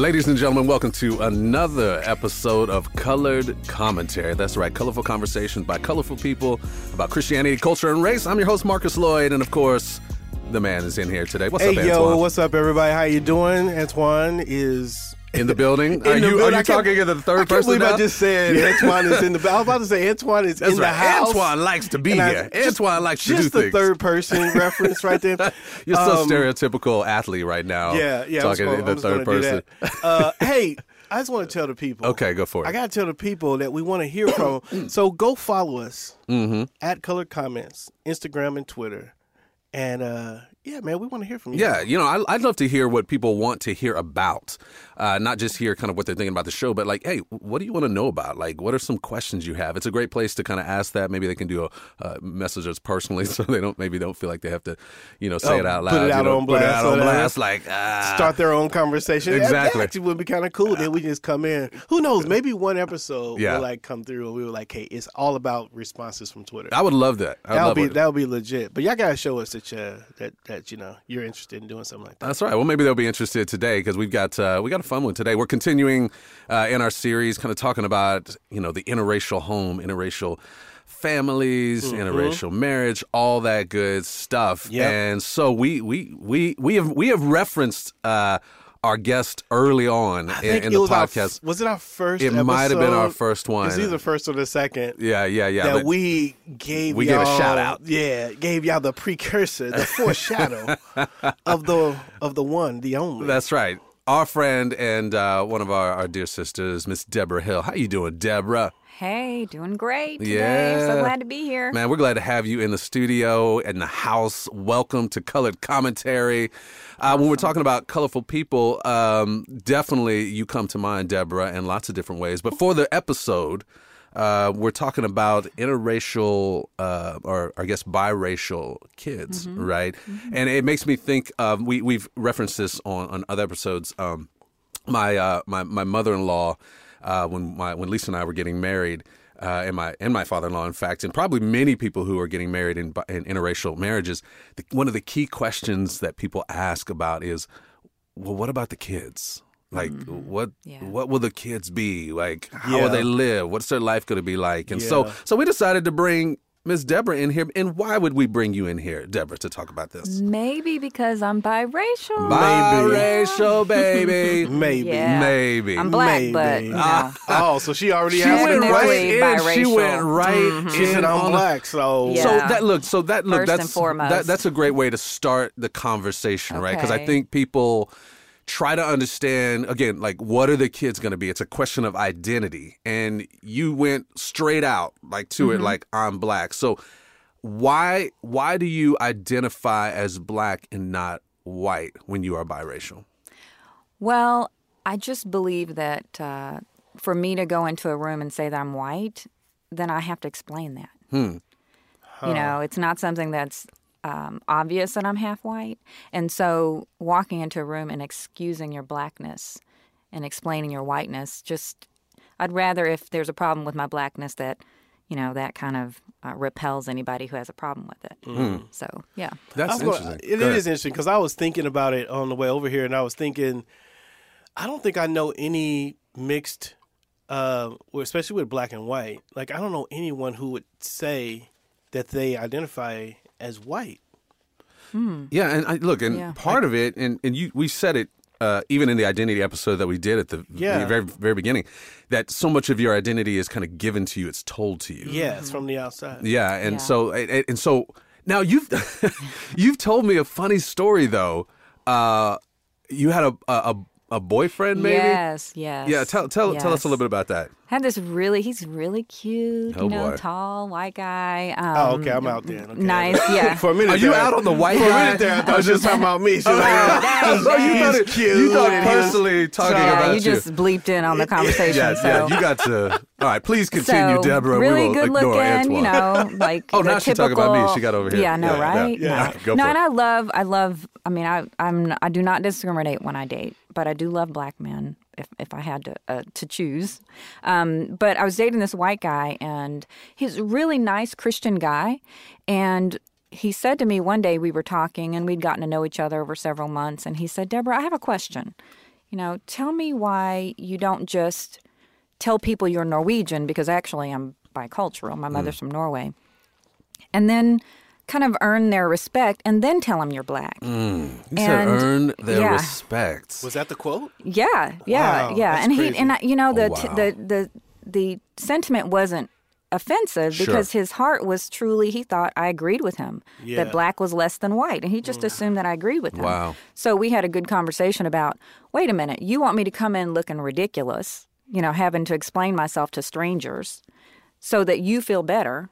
Ladies and gentlemen, welcome to another episode of Colored Commentary. That's right, colorful conversations by colorful people about Christianity, culture, and race. I'm your host, Marcus Lloyd, and of course, the man is in here today. What's hey, up, yo, what's up, everybody? How you doing? Antoine is in the building? in are you, are you talking in the third I person believe now? I just said Antoine is in the. I was about to say Antoine is That's in the house. Antoine likes to be And I- here. just- Antoine likes to do Just the things. third person reference right there. You're so Um, stereotypical athlete right now. Yeah, yeah. Talking gonna- in the third person. Uh, hey, I just want to tell the people. Okay, go for it. I got to tell the people that we want to hear from. so go follow us Mm-hmm. at Color Comments, Instagram and Twitter, and uh, yeah, man, we want to hear from you. Yeah, you know, I, I'd love to hear what people want to hear about, uh, not just hear kind of what they're thinking about the show, but like, hey, what do you want to know about? Like, what are some questions you have? It's a great place to kind of ask that. Maybe they can do a uh, message us personally, so they don't maybe don't feel like they have to, you know, say Oh, it out put loud. it you know, on Put it out so on that- blast, like ah. start their own conversation. Exactly. That would be kind of cool. Then we just come in. Who knows? Maybe one episode Yeah. will like come through and we were like, hey, it's all about responses from Twitter. I would love that. I would be it. that would be legit. But y'all gotta show us that you that that you know you're interested in doing something like that. That's right. Well, maybe they'll be interested today because we've got uh, we got a fun one today. We're continuing uh, in our series, kind of talking about you know the interracial home, interracial families, interracial marriage, all that good stuff. Yep. And so we we we we have we have referenced uh, our guest early on in, in the was podcast. f- was it our first? It might have been our first one. It's either first or the second. yeah, yeah, yeah. that we gave We gave a shout out. Yeah, gave y'all the precursor, the foreshadow of the of the one, the only. That's right. Our friend and uh, one of our, our dear sisters, Miss Deborah Hill. How you doing, Deborah? Hey, doing great today. Yeah. So glad to be here. Man, we're glad to have you in the studio and the house. Welcome to Colored Commentary. Uh, when we're talking about colorful people, um, definitely you come to mind, Deborah, in lots of different ways. But for the episode, uh, we're talking about interracial, uh, or I guess biracial kids, right? And it makes me think of we we've referenced this on on other episodes. Um, my uh, my my mother in law uh, when my when Lisa and I were getting married. Uh, and my and my father-in-law, in fact, and probably many people who are getting married in, in interracial marriages, the, one of the key questions that people ask about is, well, what about the kids? Like, what Yeah. what will the kids be? Like, how Yeah. will they live? What's their life going to be like? And so so we decided to bring Miss Deborah in here. And why would we bring you in here, Deborah, to talk about this? Maybe because I'm biracial. Biracial, baby. maybe. Yeah. Maybe. I'm black, Maybe. but you know. Ah. Oh, so she already She has went right Technically in. She went right She in said I'm black, so Yeah. So that look, so that look, First and that's foremost. That, that's a great way to start the conversation, right? Because I think people try to understand again, like what are the kids going to be? It's a question of identity, and you went straight out like to Mm-hmm. it, like I'm black. So why why do you identify as black and not white when you are biracial? Well, I just believe that uh, for me to go into a room and say that I'm white, then I have to explain that. Hmm. You know, it's not something that's um, obvious that I'm half white. And so walking into a room and excusing your blackness and explaining your whiteness, just, I'd rather if there's a problem with my blackness that, you know, that kind of uh, repels anybody who has a problem with it. So, yeah. That's I was gonna- interesting. It Go ahead. is interesting because I was thinking about it on the way over here, and I was thinking, I don't think I know any mixed, uh, especially with black and white. Like I don't know anyone who would say that they identify as white. Yeah, and I, look, and Yeah. part of it, and, and you, we said it uh, even in the identity episode that we did at the, Yeah. the very very beginning, that so much of your identity is kind of given to you; it's told to you. Yeah, it's from the outside. Yeah, and Yeah. so and, and so now you've you've told me a funny story though. Uh, you had a a, a boyfriend, maybe. Yes, yes. Yeah, tell tell tell us a little bit about that. Had this really, he's really cute, Oh, you know, boy. tall, white guy. Oh, Um, okay, I'm out there. Okay. Nice, yeah. For a minute, Are you there, out on the white For a guy? minute there, I thought you were just talking about me. She's like, Dang, So you dang. thought, He's it, cute you thought and personally talking Yeah, about yeah, you just bleeped in on the conversation. Yeah, so. yeah, you got to. All right, please continue, so, Deborah. Really we will good ignore looking, Antoine. you know, like Oh, the now she's talking about me. She got over here. Yeah, I know, Yeah, yeah, right? yeah. No, Go no and. I love, I love. I mean, I, I'm, I do not discriminate when I date, but I do love black men if, if I had to uh, to choose. Um, but I was dating this white guy, and he's a really nice Christian guy, and he said to me one day we were talking and we'd gotten to know each other over several months and he said deborah i have a question You know, tell me why you don't just tell people you're Norwegian because actually I'm bicultural. My mother's from Norway. And then kind of earn their respect and then tell them you're black. Mm. You said And- earn their yeah. respect. Was that the quote? Yeah, yeah, Wow, yeah. that's And he and I, you know the Oh, t- the the the sentiment wasn't offensive Sure. because his heart was truly he thought I agreed with him Yeah. that black was less than white and he just mm. assumed that I agreed with him. Wow. So we had a good conversation about wait a minute, you want me to come in looking ridiculous, you know, having to explain myself to strangers so that you feel better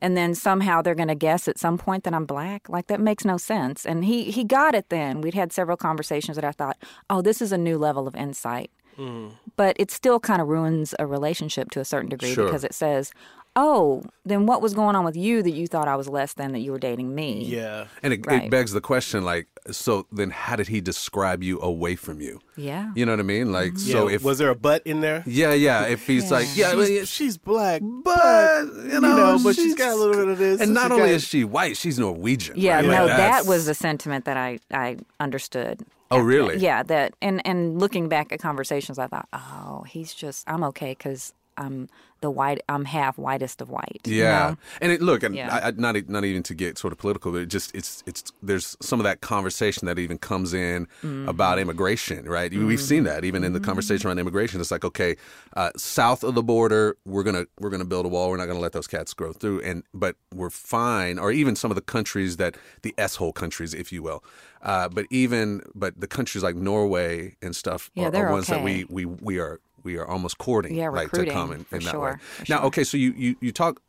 and then somehow they're going to guess at some point that I'm black. Like that makes no sense. And he he got it then. We'd had several conversations that I thought, "Oh, this is a new level of insight." Mm. But it still kind of ruins a relationship to a certain degree Sure. because it says, "Oh, then what was going on with you that you thought I was less than that you were dating me?" Yeah. And it, it begs the question, like, so then how did he describe you away from you? Yeah. You know what I mean? Like, mm-hmm. so if was there a butt in there? yeah, yeah, if he's like, yeah, well, yeah, she's, she's black, but you know, know, but she's got a little bit of this, And and not only got- is she white, she's Norwegian. Yeah, right? no, Like, that was the sentiment that I I understood. Oh, really? Yeah, that and and looking back at conversations, I thought, oh, he's just I'm okay because I'm the white, I'm half whitest of white. you Yeah, know? and it, look, and Yeah. I, I, not not even to get sort of political, but it just it's it's there's some of that conversation that even comes in Mm-hmm. about immigration, right? We've seen that even in the conversation around immigration. It's like, okay, uh, south of the border, we're gonna we're gonna build a wall. We're not gonna let those cats grow through, and but we're fine. Or even some of the countries that the s hole countries, if you will. Uh, but even but the countries like Norway and stuff Yeah, are, are ones that we we we are. We are almost courting, Yeah, like to come in, in that sure, way. Now, sure. okay, so you you you talk,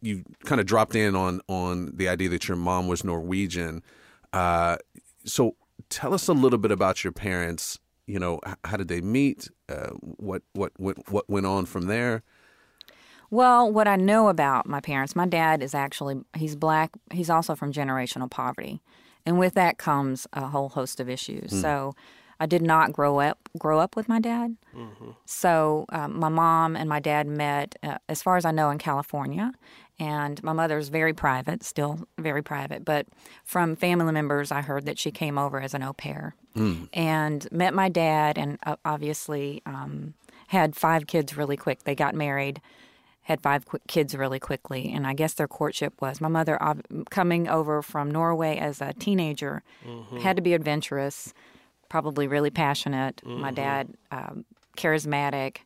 you kind of dropped in on on the idea that your mom was Norwegian. Uh, so tell us a little bit about your parents. You know, how did they meet? Uh, what what what what went on from there? Well, what I know about my parents, my dad is actually he's black. He's also from generational poverty, and with that comes a whole host of issues. So, I did not grow up grow up with my dad. So, um, my mom and my dad met, uh, as far as I know, in California. And my mother's very private, still very private. But from family members, I heard that she came over as an au pair and met my dad, and uh, obviously um, had five kids really quick. They got married had five qu- kids really quickly, and I guess their courtship was my mother coming over from Norway as a teenager had to be adventurous, probably really passionate. My dad, um, charismatic,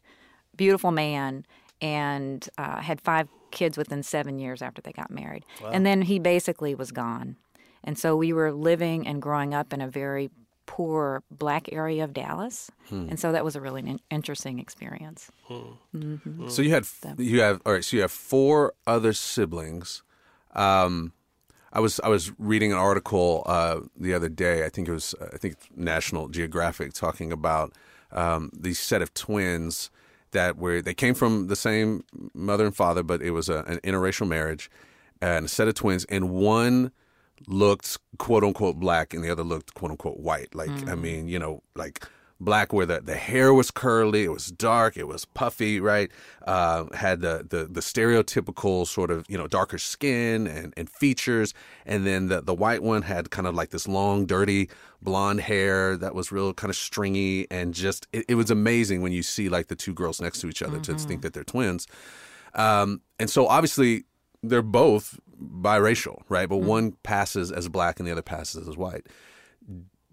beautiful man, and uh, had five kids within seven years after they got married, and then he basically was gone, and so we were living and growing up in a very poor black area of Dallas, and so that was a really in- interesting experience. So you had you have all right. So you have four other siblings. Um, I was I was reading an article uh, the other day. I think it was I think National Geographic talking about um, these set of twins that were they came from the same mother and father, but it was a, an interracial marriage and a set of twins, and one looked quote unquote black and the other looked quote unquote white. Like I mean, you know, like black where the, the hair was curly, it was dark, it was puffy, right? Uh, had the, the the stereotypical sort of you know darker skin and, and features, and then the the white one had kind of like this long, dirty blonde hair that was real kind of stringy and just it, it was amazing when you see like the two girls next to each other to think that they're twins. Um, and so obviously they're both biracial, right? But one passes as black and the other passes as white.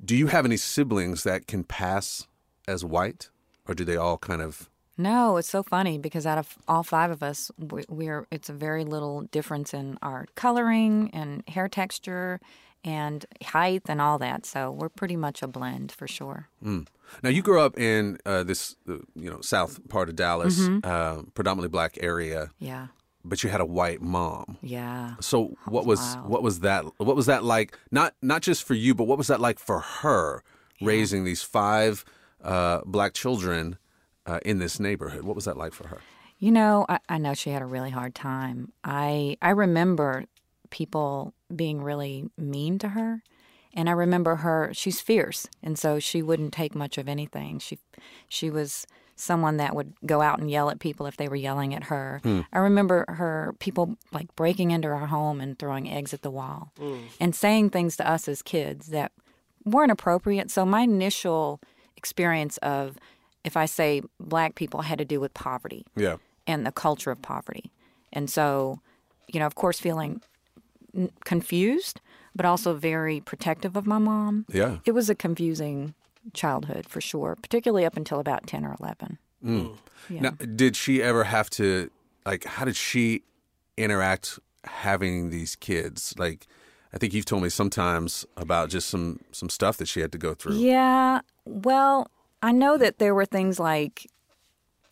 Do you have any siblings that can pass as white, or do they all kind of? No, it's so funny because out of all five of us, we- we're it's a very little difference in our coloring and hair texture and height and all that. So we're pretty much a blend for sure. Now you grew up in uh, this, uh, you know, south part of Dallas, uh, predominantly black area, Yeah, but you had a white mom. yeah. So what was what was that? What was that like? Not not just for you, but what was that like for her raising these five uh, black children uh, in this neighborhood? What was that like for her? You know, I, I know she had a really hard time. I I remember people being really mean to her, and I remember her. She's fierce, and so she wouldn't take much of anything. She she was someone that would go out and yell at people if they were yelling at her. Hmm. I remember her people like breaking into our home and throwing eggs at the wall, hmm. and saying things to us as kids that weren't appropriate. So my initial experience of, if I say black people, had to do with poverty Yeah. and the culture of poverty. And so, you know, of course, feeling confused, but also very protective of my mom. Yeah. It was a confusing childhood for sure, particularly up until about 10 or 11. Mm. Yeah. Now, did she ever have to like? How did she interact having these kids? Like, I think you've told me sometimes about just some some stuff that she had to go through. Yeah. Well, I know that there were things like,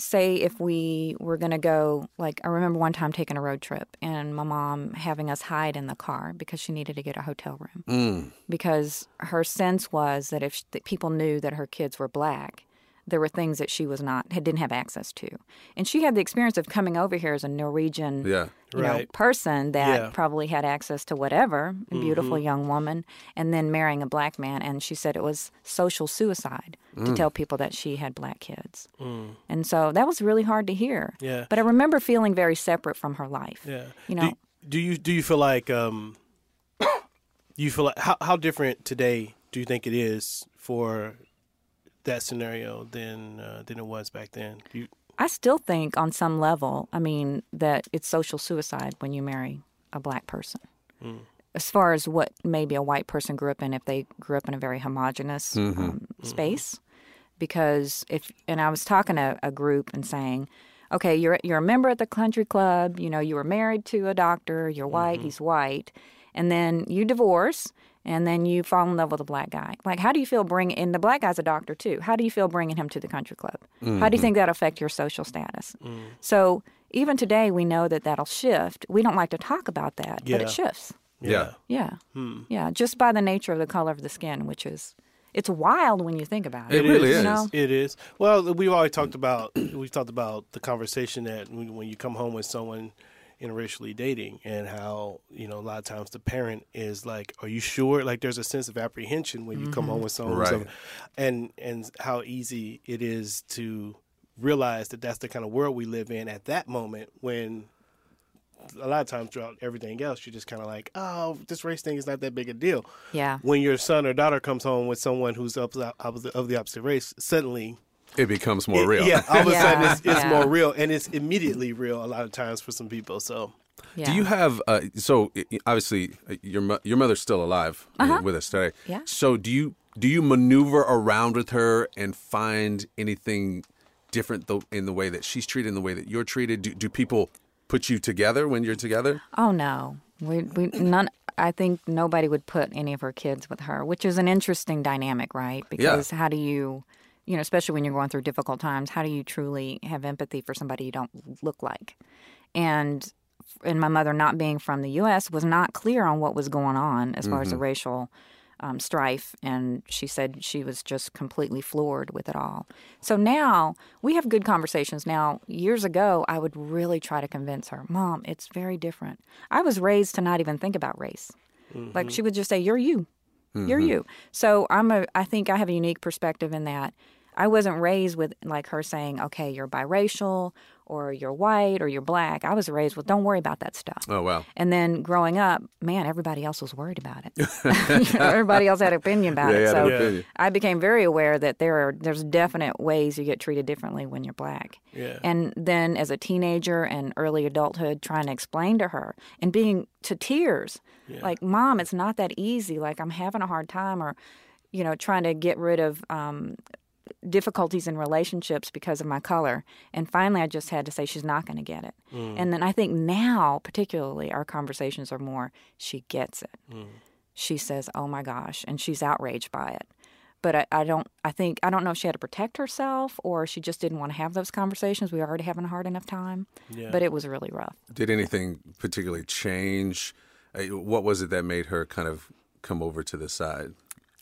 say, if we were going to go, like, I remember one time taking a road trip and my mom having us hide in the car because she needed to get a hotel room. Mm. Because her sense was that if that people knew that her kids were black, there were things that she was not, had, didn't have access to. And she had the experience of coming over here as a Norwegian Yeah. you know, Right. person that Yeah. Mm-hmm. probably had access to whatever, a beautiful young woman, and then marrying a black man. And she said it was social suicide Mm. to tell people that she had black kids. And so that was really hard to hear. Yeah. But I remember feeling very separate from her life. Yeah. You do, know, do you do you feel like um you feel like how how different today do you think it is for that scenario than uh, than it was back then? You, I still think on some level, I mean, that it's social suicide when you marry a black person. As far as what maybe a white person grew up in, if they grew up in a very homogenous um, space, because if and I was talking to a group and saying, okay, you're you're a member at the country club, you know, you were married to a doctor, you're white, he's white, and then you divorce. And then you fall in love with a black guy. Like, how do you feel bringing? And the black guy's a doctor too. How do you feel bringing him to the country club? How do you mm-hmm. think that affect your social status? Mm. So even today, we know that that'll shift. We don't like to talk about that, but it shifts. Yeah. Yeah, hmm. yeah, just by the nature of the color of the skin, which is, it's wild when you think about it. It really you is. know? It is. Well, we've always talked about we've talked about the conversation that when when you come home with someone interracially dating and how you know a lot of times the parent is like, "Are you sure?" Like there's a sense of apprehension when you come home mm-hmm. with someone, Right. and and how easy it is to realize that that's the kind of world we live in at that moment when. A lot of times throughout everything else, you're just kind of like, oh, this race thing is not that big a deal. Yeah, When your son or daughter comes home with someone who's of the, of the, of the opposite race, suddenly It becomes more it- real. Yeah, all of a Yeah, sudden it's, it's yeah. more real, and it's immediately real a lot of times for some people. So yeah. Do you have uh, so i- i- obviously uh, your your mother's still alive uh, with us today? Uh-huh. Yeah. So do you do you maneuver around with her and find anything different though in the way that she's treated, in the way that you're treated? Do, do people put you together when you're together? Oh no, we we none. I think nobody would put any of her kids with her, which is an interesting dynamic, right? Because how do you, you know, especially when you're going through difficult times, how do you truly have empathy for somebody you don't look like? And and my mother not being from the U.S. was not clear on what was going on as far as the racial um, strife, and she said she was just completely floored with it all. So now we have good conversations. Now, years ago, I would really try to convince her, Mom, it's very different. I was raised to not even think about race. Like she would just say, "You're you, you're mm-hmm. you." So I'm a. I think I have a unique perspective in that. I wasn't raised with like her saying, "Okay, you're biracial, or you're white, or you're black." I was raised with, "Don't worry about that stuff." Oh wow. And then growing up, man, everybody else was worried about it. Everybody else had an opinion about Yeah, it. yeah, So an opinion. I became very aware that there are there's definite ways you get treated differently when you're black. Yeah. And then as a teenager and early adulthood, trying to explain to her and being to tears, like, "Mom, it's not that easy. Like I'm having a hard time," or you know, trying to get rid of um, difficulties in relationships because of my color. And finally, I just had to say, she's not going to get it. And then I think now, particularly, our conversations are more, she gets it. She says, oh my gosh, and she's outraged by it. But I, I don't, I think, I don't know if she had to protect herself or she just didn't want to have those conversations. We were already having a hard enough time. Yeah. But it was really rough. Did anything particularly change? Uh, What was it that made her kind of come over to the side?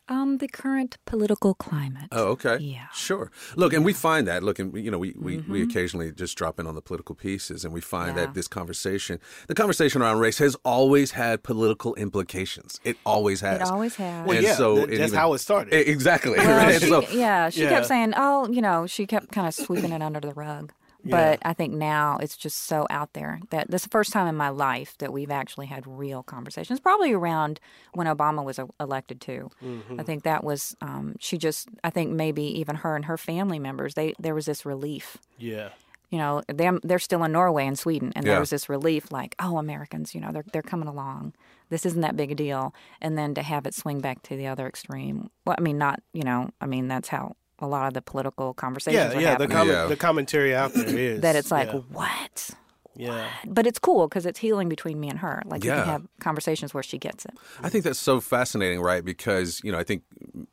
Um, the current political climate. Oh, okay. Yeah. Sure. Look, and we find that. Look, and we- you know, we, we, we occasionally just drop in on the political pieces, and we find Mm-hmm. Yeah. that this conversation, the conversation around race, has always had political implications. It always has. It always has. Well, And yeah, so that- that's even- how it started. Exactly. Well, right? she, So- yeah, she Yeah. kept saying, "Oh, you know," she kept kind of sweeping it under the rug. But I think now it's just so out there that this is the first time in my life that we've actually had real conversations. Probably around when Obama was elected too. Mm-hmm. I think that was um, she just. I think maybe even her and her family members. They there was this relief. Yeah. You know, them they're still in Norway and Sweden, and Yeah. there was this relief, like, oh, Americans, you know, they're they're coming along. This isn't that big a deal. And then to have it swing back to the other extreme. Well, I mean, not you know, I mean that's how a lot of the political conversations Yeah, are yeah. The happening. comment, Yeah. the commentary out there is that it's like, yeah, what? yeah. But it's cool because it's healing between me and her. Like you Yeah. can have conversations where she gets it. I think that's so fascinating, right? Because you know, I think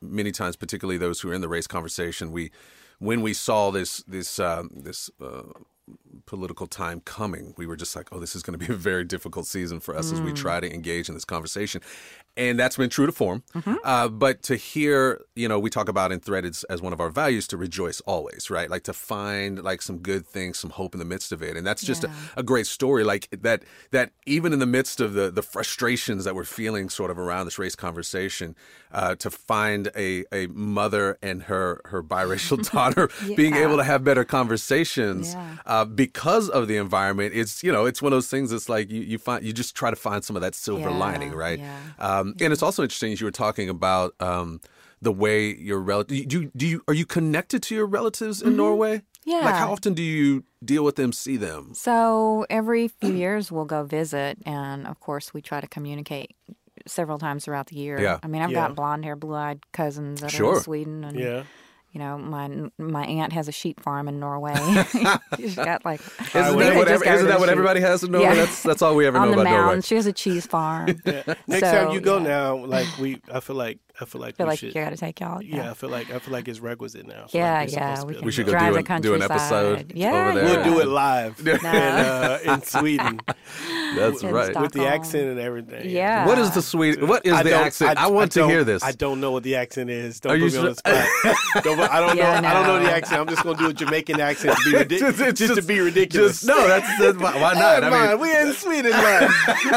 many times, particularly those who are in the race conversation, we when we saw this this um, this uh, political time coming, we were just like, oh, this is going to be a very difficult season for us as we try to engage in this conversation. And that's been true to form. Uh, but to hear, you know, we talk about in Thread as, one of our values to rejoice always, right? Like to find like some good things, some hope in the midst of it. And that's just a, a great story. Like that, that even in the midst of the, the frustrations that we're feeling sort of around this race conversation, uh, to find a, a mother and her, her biracial daughter being able to have better conversations Yeah. uh, because of the environment. It's you know it's one of those things. It's like you, you find you just try to find some of that silver Yeah, lining, right? yeah. Um, and it's also interesting as you were talking about um, the way your relative. Do you, do you are you connected to your relatives in Norway? Mm-hmm. Yeah. Like how often do you deal with them, see them? So every few years we'll go visit, and of course we try to communicate several times throughout the year. Yeah. I mean, I've Yeah. got blonde hair, blue eyed cousins that are in Sweden, and Yeah. You know, my my aunt has a sheep farm in Norway. She's got like Isn't that They what, just isn't that what everybody has in Norway? Yeah. That's that's all we ever know the about Norway. mountain. She has a cheese farm. Next So, time you go yeah. now, like we, I feel like I feel like I feel we like should. you got to take y'all. yeah, I feel like I feel like it's requisite now. I feel like Yeah, we're yeah, we can We should go. go drive do the do an countryside. episode Yeah, over there. We'll do it live in, uh, in Sweden That's right. Stockholm. with the accent and everything. Yeah. What is the sweet? What is the accent? I, want to hear this. I don't know what the accent is. Don't Are put you me on the spot. don't, I don't Yeah, know. I don't know the accent. I'm just gonna do a Jamaican accent to be ridiculous. Just- just, just- to be ridiculous. Just, no, that's, that's why, why not? Hey, I man, mean, we in Sweden, man.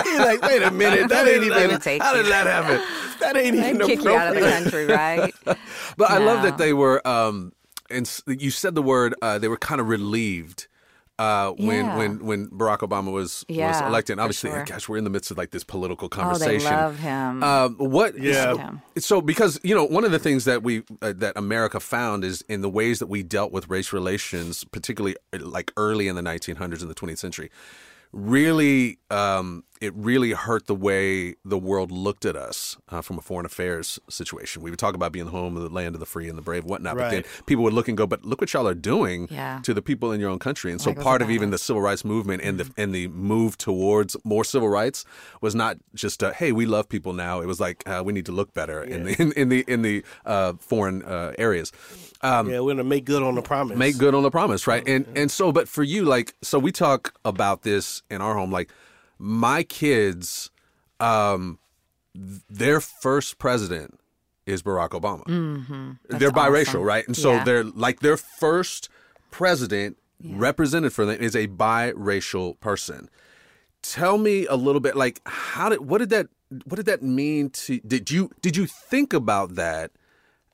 You're like, wait a minute, that ain't even take how did that happen? that ain't They'd even kick you out of the country, right? But I love that they were, um, and you said the word, uh, they were kind of relieved. Uh, when Yeah. when when Barack Obama was was elected, and obviously, sure. gosh, we're in the midst of like this political conversation. Oh, they conversation. love him. Um, what? Yeah. Him. So, because you know, one of the things that we uh, that America found is in the ways that we dealt with race relations, particularly uh, like early in the 1900s and the 20th century, really, um, it really hurt the way the world looked at us uh, from a foreign affairs situation. We would talk about being the home of the land of the free and the brave, whatnot. But then people would look and go, "But look what y'all are doing Yeah. to the people in your own country." And so, Like part of even battle. the civil rights movement and the and the move towards more civil rights was not just a, hey we love people now it was like uh, we need to look better in the in, in the in the uh, foreign uh, areas um, Yeah, we're gonna make good on the promise. make good on the promise right and and so but for you like so we talk about this in our home like my kids um their first president is Barack Obama mm-hmm. they're biracial awesome. right and so Yeah. they're like their first president represented for them is a biracial person tell me a little bit like how did what did that what did that mean to did you did you think about that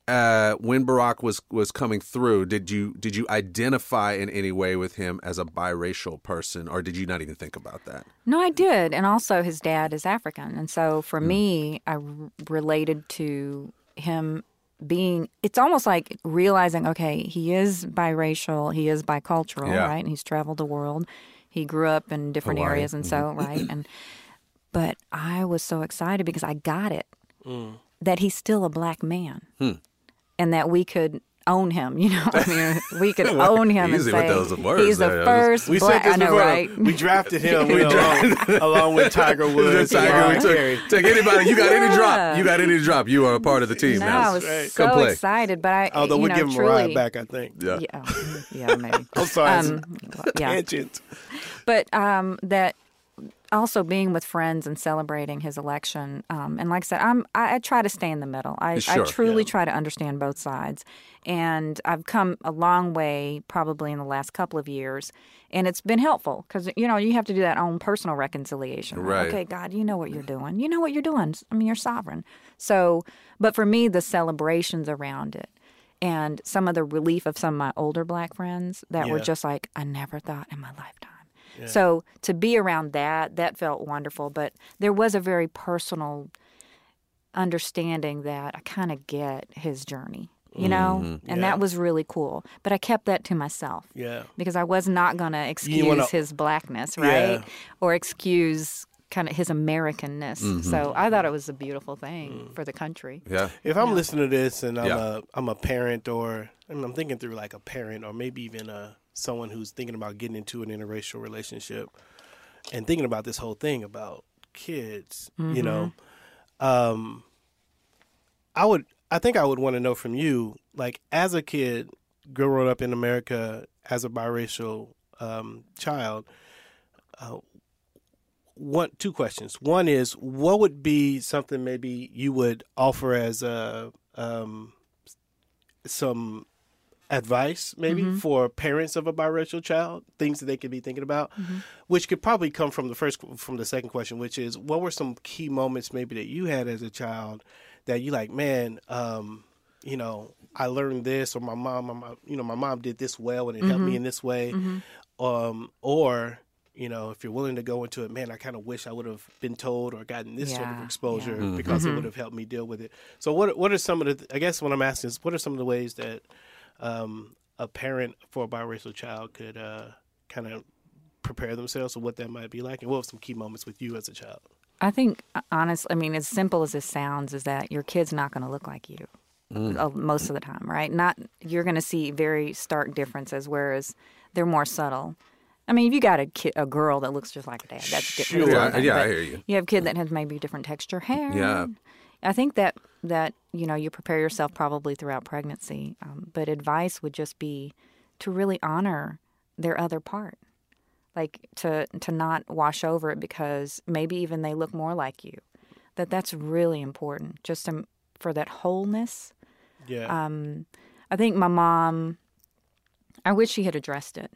uh, when Barack was was coming through did you did you identify in any way with him as a biracial person or did you not even think about that No, I did. And also, his dad is African. And so for Hmm. me, I r- related to him being, it's almost like realizing, okay, he is biracial, he is bicultural, Yeah. right? And he's traveled the world. He grew up in different Hawaii. areas. And so, right. And, but I was so excited because I got it that he's still a black man Hmm. And that we could own him. You know, I mean, we could own him easy and with say those words he's the there. first We black. said this I know, before. right? We drafted him you know, along, along with Tiger Woods. Tiger, and we took, Carey. took anybody you got any drop you got any drop you are a part of the team No, now I was right. so Come play. excited, but I, Although you we're know, giving truly, Mariah back, I think. yeah, Yeah, yeah, maybe. I'm sorry. Um, yeah, Tangent. but um, that also being with friends and celebrating his election, um, and like I said, I'm I, I try to stay in the middle. I, I Sure. truly try to understand both sides, and I've come a long way probably in the last couple of years, and it's been helpful because you know you have to do that own personal reconciliation. Right. Okay, God, you know what you're doing. You know what you're doing. I mean, you're sovereign. So, but for me, the celebrations around it and some of the relief of some of my older black friends that were just like, I never thought in my lifetime. So to be around that, that felt wonderful. But there was a very personal understanding that I kind of get his journey, you know, and Yeah. that was really cool. But I kept that to myself Yeah. because I was not going to excuse wanna- his blackness, right? Yeah. Or excuse kind of his Americanness. Mm-hmm. So I thought it was a beautiful thing Mm. for the country. Yeah. If I'm listening to this and I'm Yeah. a I'm a parent or and I'm thinking through like a parent or maybe even a someone who's thinking about getting into an interracial relationship and thinking about this whole thing about kids, you know, um, I would I think I would want to know from you like as a kid growing up in America as a biracial um, child. Uh, one two questions. One is what would be something maybe you would offer as a um, some advice maybe for parents of a biracial child things that they could be thinking about which could probably come from the first from the second question which is what were some key moments maybe that you had as a child that you like man um, you know i learned this or my mom my, you know my mom did this well and it helped me in this way um, or you know if you're willing to go into it man i kind of wish i would have been told or gotten this sort of Yeah, exposure Mm-hmm. because it would have helped me deal with it. So what what are some of the i guess what i'm asking is what are some of the ways that um, a parent for a biracial child could uh, kind of prepare themselves for what that might be like and what were some key moments with you as a child I think, honestly, I mean, as simple as this sounds, is that your kid's not going to look like you uh, most of the time, right? Not you're going to see very stark differences, whereas they're more subtle. I mean, if you got a kid, a girl that looks just like a dad, that's different. Sure. That's Yeah, thing. yeah, I hear you. You have a kid that has maybe different texture hair. Yeah. I think that that you know you prepare yourself probably throughout pregnancy, um, but advice would just be to really honor their other part, like to to not wash over it because maybe even they look more like you. That that's really important, just to, for that wholeness. yeah Um, I think my mom. I wish she had addressed it.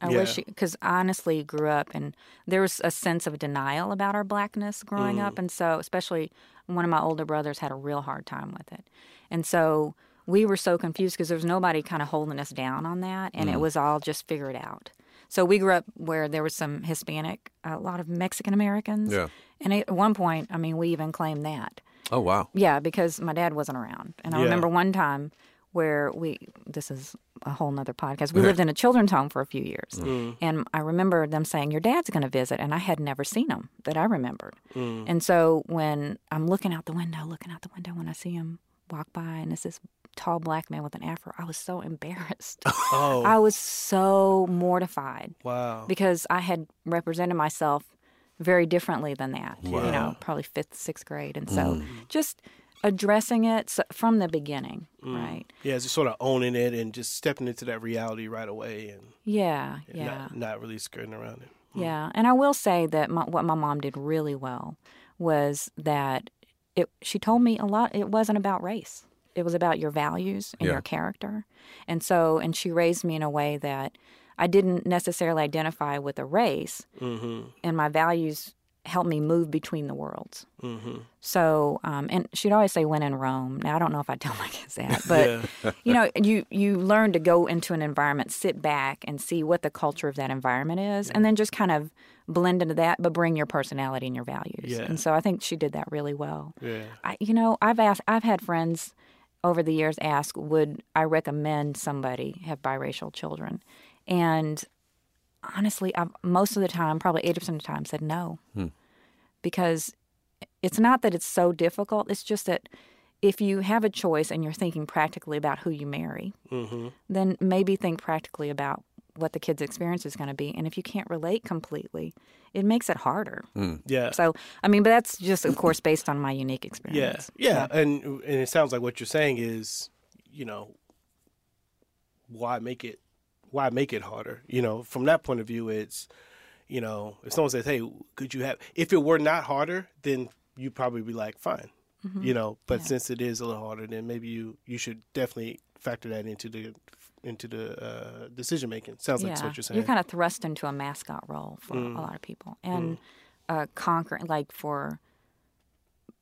I Yeah. wish because honestly grew up and there was a sense of denial about our blackness growing Mm. up, and so especially one of my older brothers had a real hard time with it, and so we were so confused because there was nobody kind of holding us down on that, and Mm. it was all just figure it out. So we grew up where there was some Hispanic, a lot of Mexican Americans, Yeah. and at one point, I mean, we even claimed that. Oh wow. Yeah, because my dad wasn't around. And I Yeah. remember one time where we, this is a whole nother podcast, we lived in a children's home for a few years. Mm. Mm. And I remember them saying, Your dad's going to visit. And I had never seen him that I remembered. Mm. And so when I'm looking out the window, looking out the window, when I see him walk by and it's this tall black man with an afro, I was so embarrassed. oh I was so mortified wow because I had represented myself very differently than that. wow. You know, probably fifth, sixth grade, and so just addressing it from the beginning, right? yeah just sort of owning it and just stepping into that reality right away and Yeah, yeah, not, not really skirting around it yeah. And I will say that my, what my mom did really well was that it. She told me a lot. It wasn't about race. It was about your values and Yeah. your character, and so and she raised me in a way that I didn't necessarily identify with a race, mm-hmm and my values helped me move between the worlds. mm-hmm So, um, and she'd always say, "When in Rome." Now, I don't know if I tell my kids that, but Yeah. you know, you you learn to go into an environment, sit back, and see what the culture of that environment is, and then just kind of blend into that, but bring your personality and your values. Yeah. And so, I think she did that really well. yeah I, you know, I've asked, I've had friends over the years ask, "Would I recommend somebody have biracial children?" And honestly, I've, most of the time, probably eighty percent of the time, said no, because it's not that it's so difficult. It's just that if you have a choice and you're thinking practically about who you marry, mm-hmm then maybe think practically about what the kid's experience is going to be. And if you can't relate completely, it makes it harder. yeah So, I mean, but that's just, of course, based on my unique experience. Yeah, experience. yeah, and and it sounds like what you're saying is, you know, why make it, why make it harder? You know, from that point of view, it's, you know, if someone says, "Hey, could you have?" If it were not harder, then you'd probably be like, "Fine," you know. But since it is a little harder, then maybe you you should definitely factor that into the into the uh, decision making. Sounds like what you're saying. You're kind of thrust into a mascot role for a lot of people, and uh, conquering, like for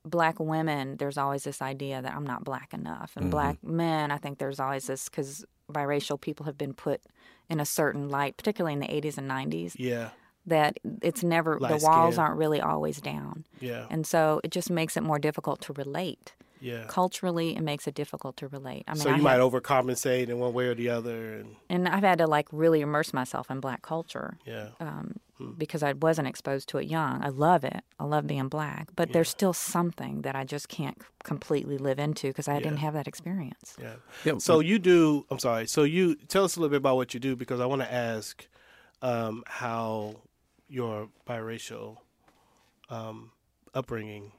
black women, there's always this idea that I'm not black enough, and black men, I think there's always this because biracial people have been put in a certain light, particularly in the 80s and 90s, Yeah. that it's never Light the walls skin. aren't really always down, Yeah. and so it just makes it more difficult to relate. Yeah. Culturally, it makes it difficult to relate. I mean, so I you had- might overcompensate in one way or the other, and and I've had to like really immerse myself in black culture yeah, um, because I wasn't exposed to it young. I love it. I love being black, but there's still something that I just can't completely live into because I didn't have that experience. yeah. Yeah, So you do. I'm sorry. So you tell us a little bit about what you do because I want to ask um, how your biracial um, upbringing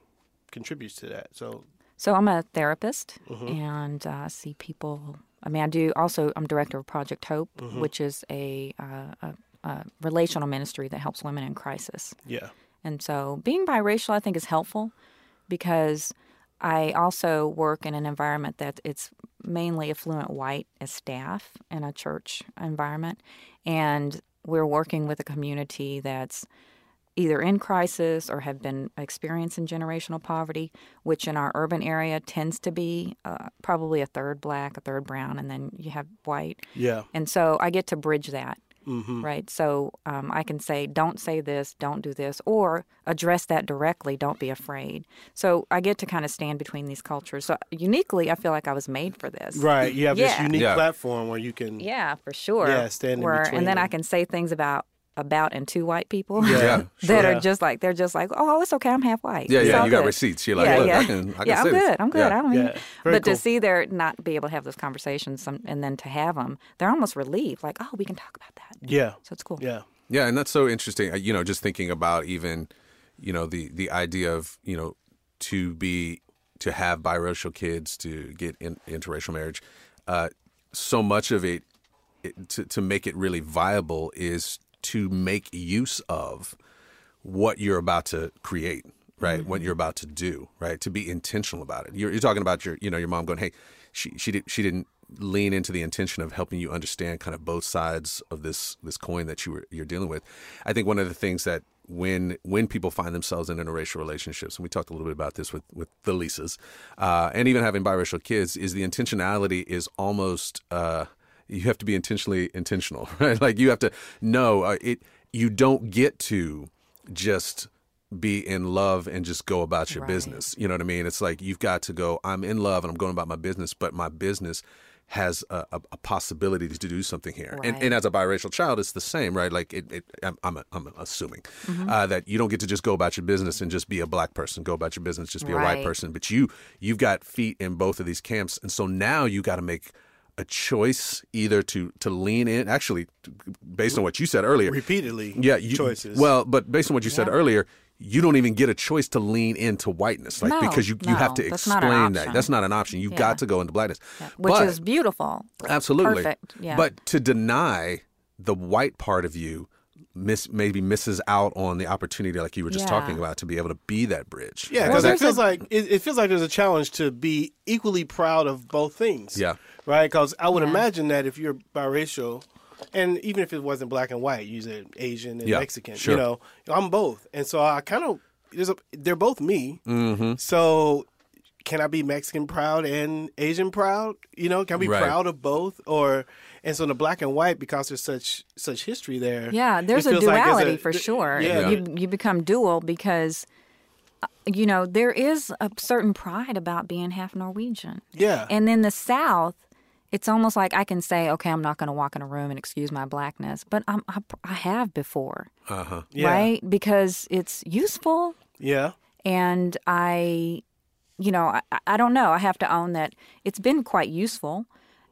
contributes to that. So So I'm a therapist Mm-hmm. and uh, see people. I mean, I do also. I'm director of Project Hope, Mm-hmm. which is a, uh, a, a relational ministry that helps women in crisis. yeah, And so being biracial, I think, is helpful because I also work in an environment that it's mainly affluent white as staff in a church environment. And we're working with a community that's either in crisis or have been experiencing generational poverty, which in our urban area tends to be uh, probably a third black, a third brown, and then you have white. yeah, And so I get to bridge that, mm-hmm. right? So um, I can say, don't say this, don't do this, or address that directly, don't be afraid. So I get to kind of stand between these cultures. So uniquely, I feel like I was made for this. right. You have this unique Yeah. platform where you can. Yeah, for sure. Yeah, stand in Where- between And then I can say things about about and to white people Yeah, Yeah, that sure. are just like they're just like oh it's okay I'm half white Yeah, It's yeah, all you got receipts. You're like, yeah, look, yeah. I can, I can yeah, I'm say this. good. I'm good. Yeah. I don't Yeah, need. very But cool. to see their not be able to have those conversations some, and then to have them, they're almost relieved. Like, oh, we can talk about that. Yeah, So it's cool. yeah, Yeah, and that's so interesting. You know, just thinking about even, you know, the the idea of you know to be to have biracial kids to get in, interracial marriage. Uh, so much of it, it to to make it really viable is to make use of what you're about to create, right? What you're about to do, right? To be intentional about it. You're, you're talking about your, you know, your mom going, "Hey, she she did she didn't lean into the intention of helping you understand kind of both sides of this this coin that you were you're dealing with." I think one of the things that when when people find themselves in interracial relationships, and we talked a little bit about this with with the Lisas, uh, and even having biracial kids, is the intentionality is almost. Uh, you have to be intentionally intentional, right? Like you have to know uh, it. You don't get to just be in love and just go about your Right. business. You know what I mean? It's like you've got to go. I'm in love and I'm going about my business, but my business has a, a, a possibility to do something here. And, Right. and as a biracial child, it's the same, right? Like it. it I'm, I'm, I'm assuming uh, that you don't get to just go about your business and just be a black person. Go about your business, just be a white person. But you, you've got feet in both of these camps, and so now you got to make a choice either to to lean in. Actually, based on what you said earlier, repeatedly. yeah, you, choices. Well, but based on what you said earlier, you don't even get a choice to lean into whiteness, like No, because you you have to that's not an explain that. That's not an option. You've Yeah. got to go into blackness, Which But- is beautiful. absolutely perfect, yeah. But to deny the white part of you. Miss maybe misses out on the opportunity, like you were just Yeah. talking about, to be able to be that bridge. Yeah, Well, because it feels a- like it, it feels like there's a challenge to be equally proud of both things. Yeah. right. Because I would Yeah. imagine that if you're biracial, and even if it wasn't black and white, you said Asian and Yeah, Mexican. sure. You know, I'm both, and so I kind of there's a they're both me. Mm-hmm. So can I be Mexican proud and Asian proud? You know, can I be Right. proud of both? Or and so in the black and white because there's such such history there. Yeah, there's a feels like there's duality a- for sure. Yeah, You you become dual because uh, you know there is a certain pride about being half Norwegian. yeah, And in the South, it's almost like I can say, okay, I'm not going to walk in a room and excuse my blackness, but I'm, I, I have before, Uh huh. yeah, right? Because it's useful, yeah, and I, you know, I, I don't know. I have to own that it's been quite useful.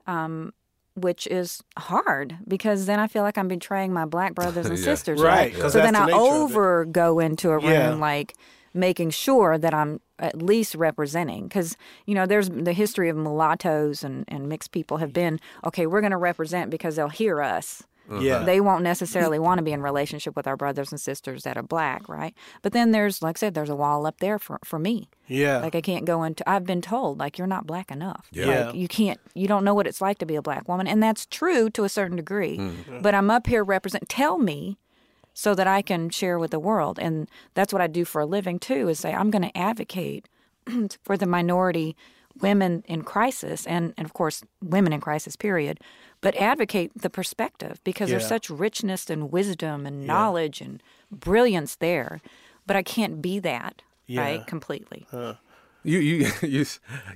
Um, which is hard because then I feel like I'm betraying my black brothers and Yeah. sisters, Right, right? 'cause So then the I nature of it. over go into a room Yeah. like making sure that I'm at least representing because you know there's the history of mulattoes and, and mixed people have been okay we're going to represent because they'll hear us yeah. they won't necessarily want to be in relationship with our brothers and sisters that are black right but then there's like i said there's a wall up there for, for me yeah. like i can't go into i've been told like you're not black enough Yeah. like you can't you don't know what it's like to be a black woman and that's true to a certain degree Mm. but i'm up here represent tell me so that i can share with the world and that's what i do for a living too is say i'm going to advocate for the minority women in crisis and, and of course women in crisis period but advocate the perspective because there's such richness and wisdom and knowledge and brilliance there but i can't be that Yeah. right completely You you you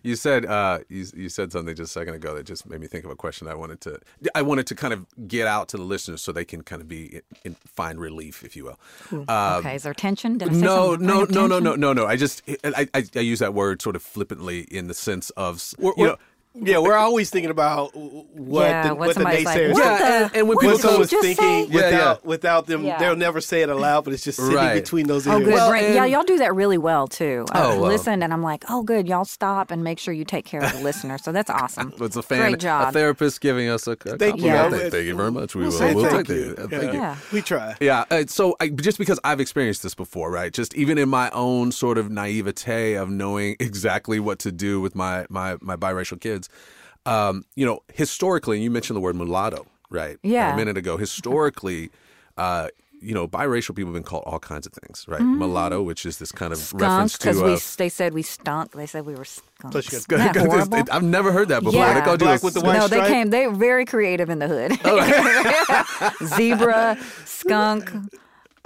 you said uh, you you said something just a second ago that just made me think of a question I wanted to I wanted to kind of get out to the listeners so they can kind of be in, find relief, if you will. okay is there tension Did I say Um, No, no, no, no, no, no, no. I just I, I, I use that word sort of flippantly in the sense of s- We're, you know, we're- yeah, we're always thinking about what Yeah, the, what what the somebody's like, naysayers what Yeah, the- and- and when what people what did you come- someone's thinking say? Yeah, without yeah. without them, Yeah. they'll never say it aloud, but it's just sitting Right. between those ears. Oh, good. Well, and- yeah, y'all do that really well too. I Oh, well. listened and I'm like, oh, good. Y'all stop and make sure you take care of the listener. So that's awesome. it's a fan, Great a therapist giving us a, a Thank compliment. you. Yeah. Thank, thank you very much. We We'll will. say we'll thank take you. that. Yeah. Thank you. Yeah. We try. Yeah. Uh, so I, just because I've experienced this before, right? Just even in my own sort of naivete of knowing exactly what to do with my my my biracial kids, um, you know, historically, and you mentioned the word mulatto, right? Yeah. A minute ago, historically. Uh, you know, biracial people have been called all kinds of things, right? Mm-hmm. Mulatto, which is this kind of Skunk reference to. because we Uh, they said we stunk. They said we were skunks. Plus you Isn't? I've never heard that before. Yeah. They called you Black a- with the white no, they came. They were very creative in the hood. Zebra, skunk.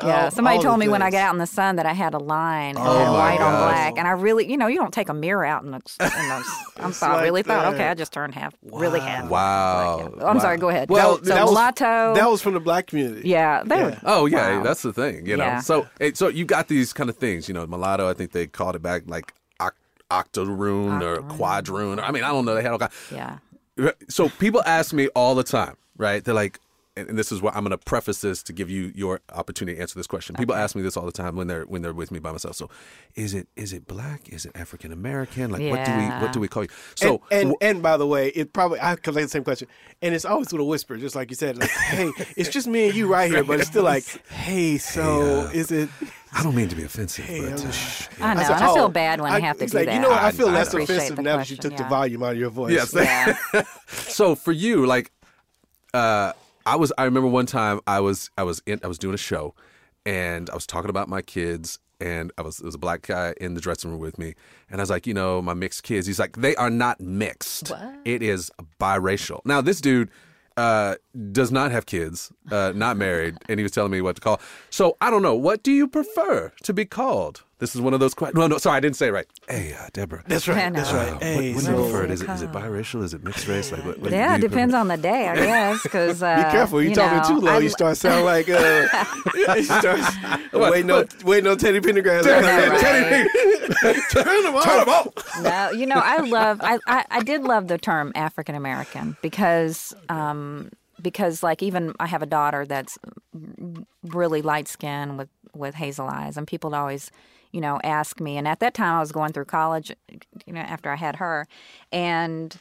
Yeah, oh, All- somebody told the me when I got out in the sun that I had a line and Oh, had my white on black, and I really, you know, you don't take a mirror out in the. In the I thought, like really thought, okay, I just turned half, really half. Wow. black, yeah. Oh, I'm Wow. sorry. Go ahead. Well, so that was- mulatto. That was from the black community. yeah, they were. Oh yeah, Wow. that's the thing, you know. Yeah. So so you got these kind of things, you know. Mulatto, I think they called it back like oct- octoroon or quadroon. I mean, I don't know. They had all kind. Yeah. So people ask me all the time, right? They're like, and and this is what I'm going to preface this to give you your opportunity to answer this question. People ask me this all the time when they're when they're with me by myself. So, is it is it black? Is it African American? Like, what do we what do we call you? So, and, and, wh- and by the way, it probably I collect the same question, and it's always with a whisper, just like you said. Like, hey, it's just me and you right here, but it's still like, hey, so uh, is it? I don't mean to be offensive, Hey, but I'm uh, just- I know, said, and I feel oh, bad when I, have to do like, that. You know, what? I feel I less appreciate offensive the now that you question, took the volume out of your voice. Yes. Yeah. so for you, like, uh, I was. I remember one time I was. I was in. I was doing a show, and I was talking about my kids. And I was. There was a black guy in the dressing room with me, and I was like, you know, my mixed kids. He's like, they are not mixed. It is biracial. Now this dude. Uh, does not have kids, uh, not married, and he was telling me what to call. So I don't know. What do you prefer to be called? This is one of those questions. No, no, sorry, I didn't say it right. Hey, uh, Deborah. That's right. That's Uh, right. what, Hey, what do you so prefer? What Is is it, it is it biracial? Is it mixed race? Like, what, what Yeah, it depends prefer? on the day, I guess. Because uh, be careful. You're you talking know, too low. I- you start sounding like uh, you start waiting on waiting on Teddy Pendergrass. I know, right? Turn them off. No, you know, I love. I, I, I did love the term African American because um, because like even I have a daughter that's really light skinned with with hazel eyes, and people always you know ask me. And at that time, I was going through college, you know, after I had her, and.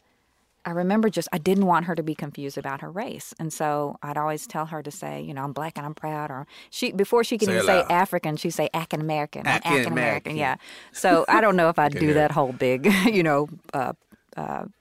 I remember just I didn't want her to be confused about her race, and so I'd always tell her to say, you know, I'm black and I'm proud, or she before she can Say even say. African, she'd say African American, African African American. American, yeah. So I don't know if I'd do that whole big, you know, uh,